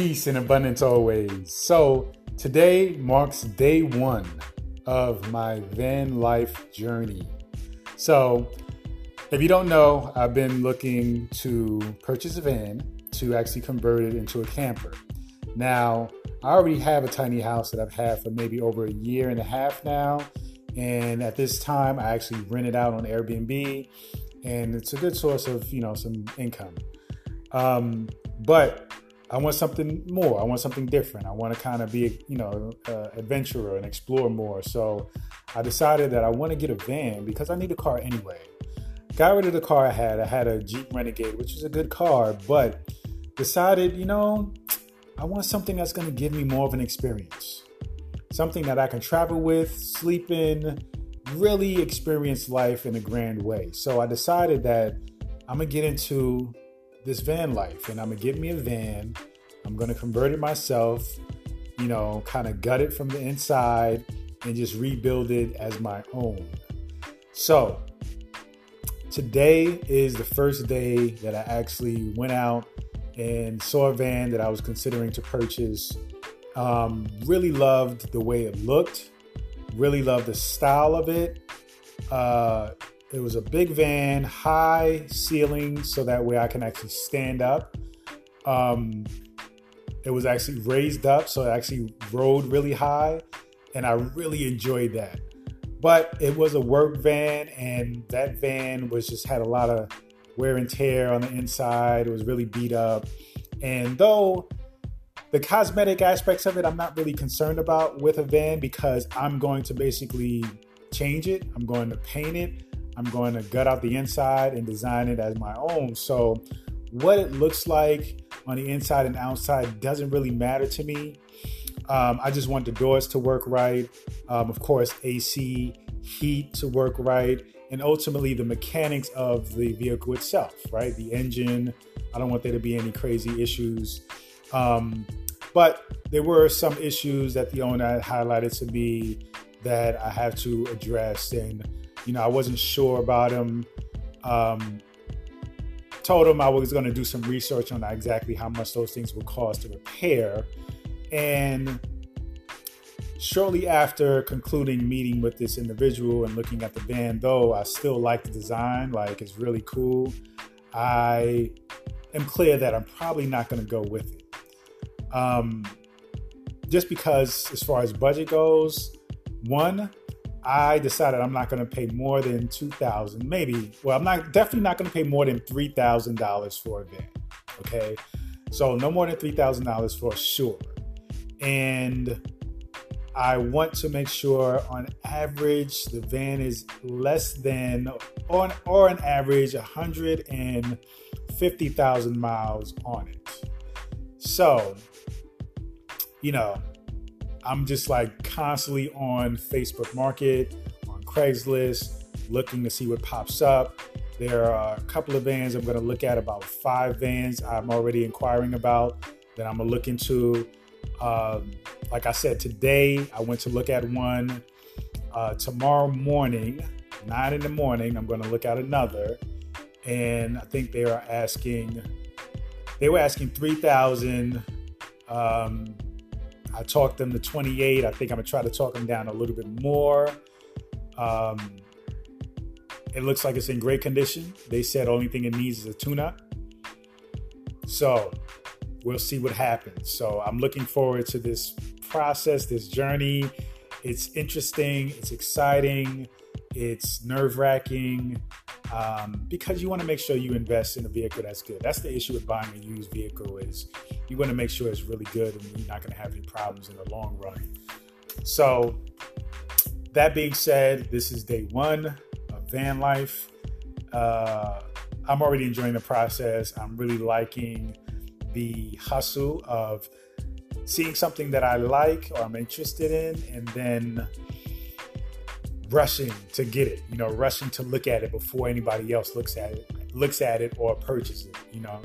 peace and abundance always. So, today marks day one of my van life journey. So, if you don't know, I've been looking to purchase a van to actually convert it into a camper. Now, I already have a tiny house that I've had for maybe over a year and a half now. And at this time, I actually rent it out on Airbnb, and it's a good source of you know some income. Um, but I want something more. I want something different. I want to kind of be, you know, adventurer and explore more. So I decided that I want to get a van because I need a car anyway. Got rid of the car I had. I had a Jeep Renegade, which is a good car, but decided, you know, I want something that's going to give me more of an experience. Something that I can travel with, sleep in, really experience life in a grand way. So I decided that I'm going to get into this van life and I'm gonna get me a van. I'm gonna convert it myself, you know, kind of gut it from the inside and just rebuild it as my own. So today is the first day that I actually went out and saw a van that I was considering to purchase. Um, really loved the way it looked, really loved the style of it. Uh, it was a big van, high ceiling, so that way I can actually stand up. Um, it was actually raised up, so it actually rode really high, and I really enjoyed that. But it was a work van, and that van was just had a lot of wear and tear on the inside. It was really beat up, and though the cosmetic aspects of it, I'm not really concerned about with a van because I'm going to basically change it. I'm going to paint it. I'm going to gut out the inside and design it as my own. So, what it looks like on the inside and outside doesn't really matter to me. Um, I just want the doors to work right. Um, of course, AC, heat to work right, and ultimately the mechanics of the vehicle itself, right? The engine. I don't want there to be any crazy issues. Um, but there were some issues that the owner highlighted to me that I have to address. And you know, I wasn't sure about him. Um, told him I was going to do some research on exactly how much those things would cost to repair. And shortly after concluding meeting with this individual and looking at the van, though I still like the design, like it's really cool, I am clear that I'm probably not going to go with it. Um, just because, as far as budget goes, one, I decided I'm not going to pay more than two thousand, maybe. Well, I'm not definitely not going to pay more than three thousand dollars for a van. Okay, so no more than three thousand dollars for sure. And I want to make sure, on average, the van is less than, on or an average, hundred and fifty thousand miles on it. So, you know, I'm just like constantly on Facebook Market, on Craigslist, looking to see what pops up. There are a couple of vans I'm going to look at, about five vans I'm already inquiring about that I'm going to look into. Um, like I said, today I went to look at one. Uh, tomorrow morning, nine in the morning, I'm going to look at another. And I think they are asking, they were asking 3000 um, I talked them to 28. I think I'm gonna try to talk them down a little bit more. Um, it looks like it's in great condition. They said only thing it needs is a tune-up. So we'll see what happens. So I'm looking forward to this process, this journey. It's interesting. It's exciting. It's nerve-wracking um, because you want to make sure you invest in a vehicle that's good. That's the issue with buying a used vehicle is you want to make sure it's really good and you're not going to have any problems in the long run. So that being said, this is day one of van life. Uh, I'm already enjoying the process. I'm really liking the hustle of seeing something that I like or I'm interested in, and then rushing to get it, you know, rushing to look at it before anybody else looks at it, looks at it or purchases it, you know.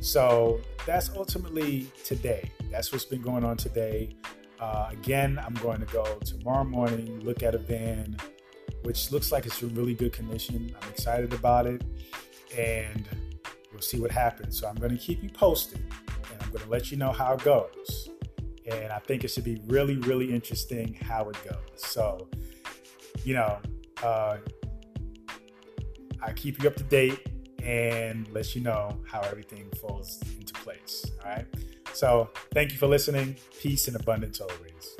So that's ultimately today. That's what's been going on today. Uh, again, I'm going to go tomorrow morning, look at a van, which looks like it's in really good condition. I'm excited about it, and we'll see what happens. So I'm going to keep you posted, and I'm going to let you know how it goes. And I think it should be really, really interesting how it goes. So, you know, uh, I keep you up to date and let you know how everything falls into place. All right. So, thank you for listening. Peace and abundance always.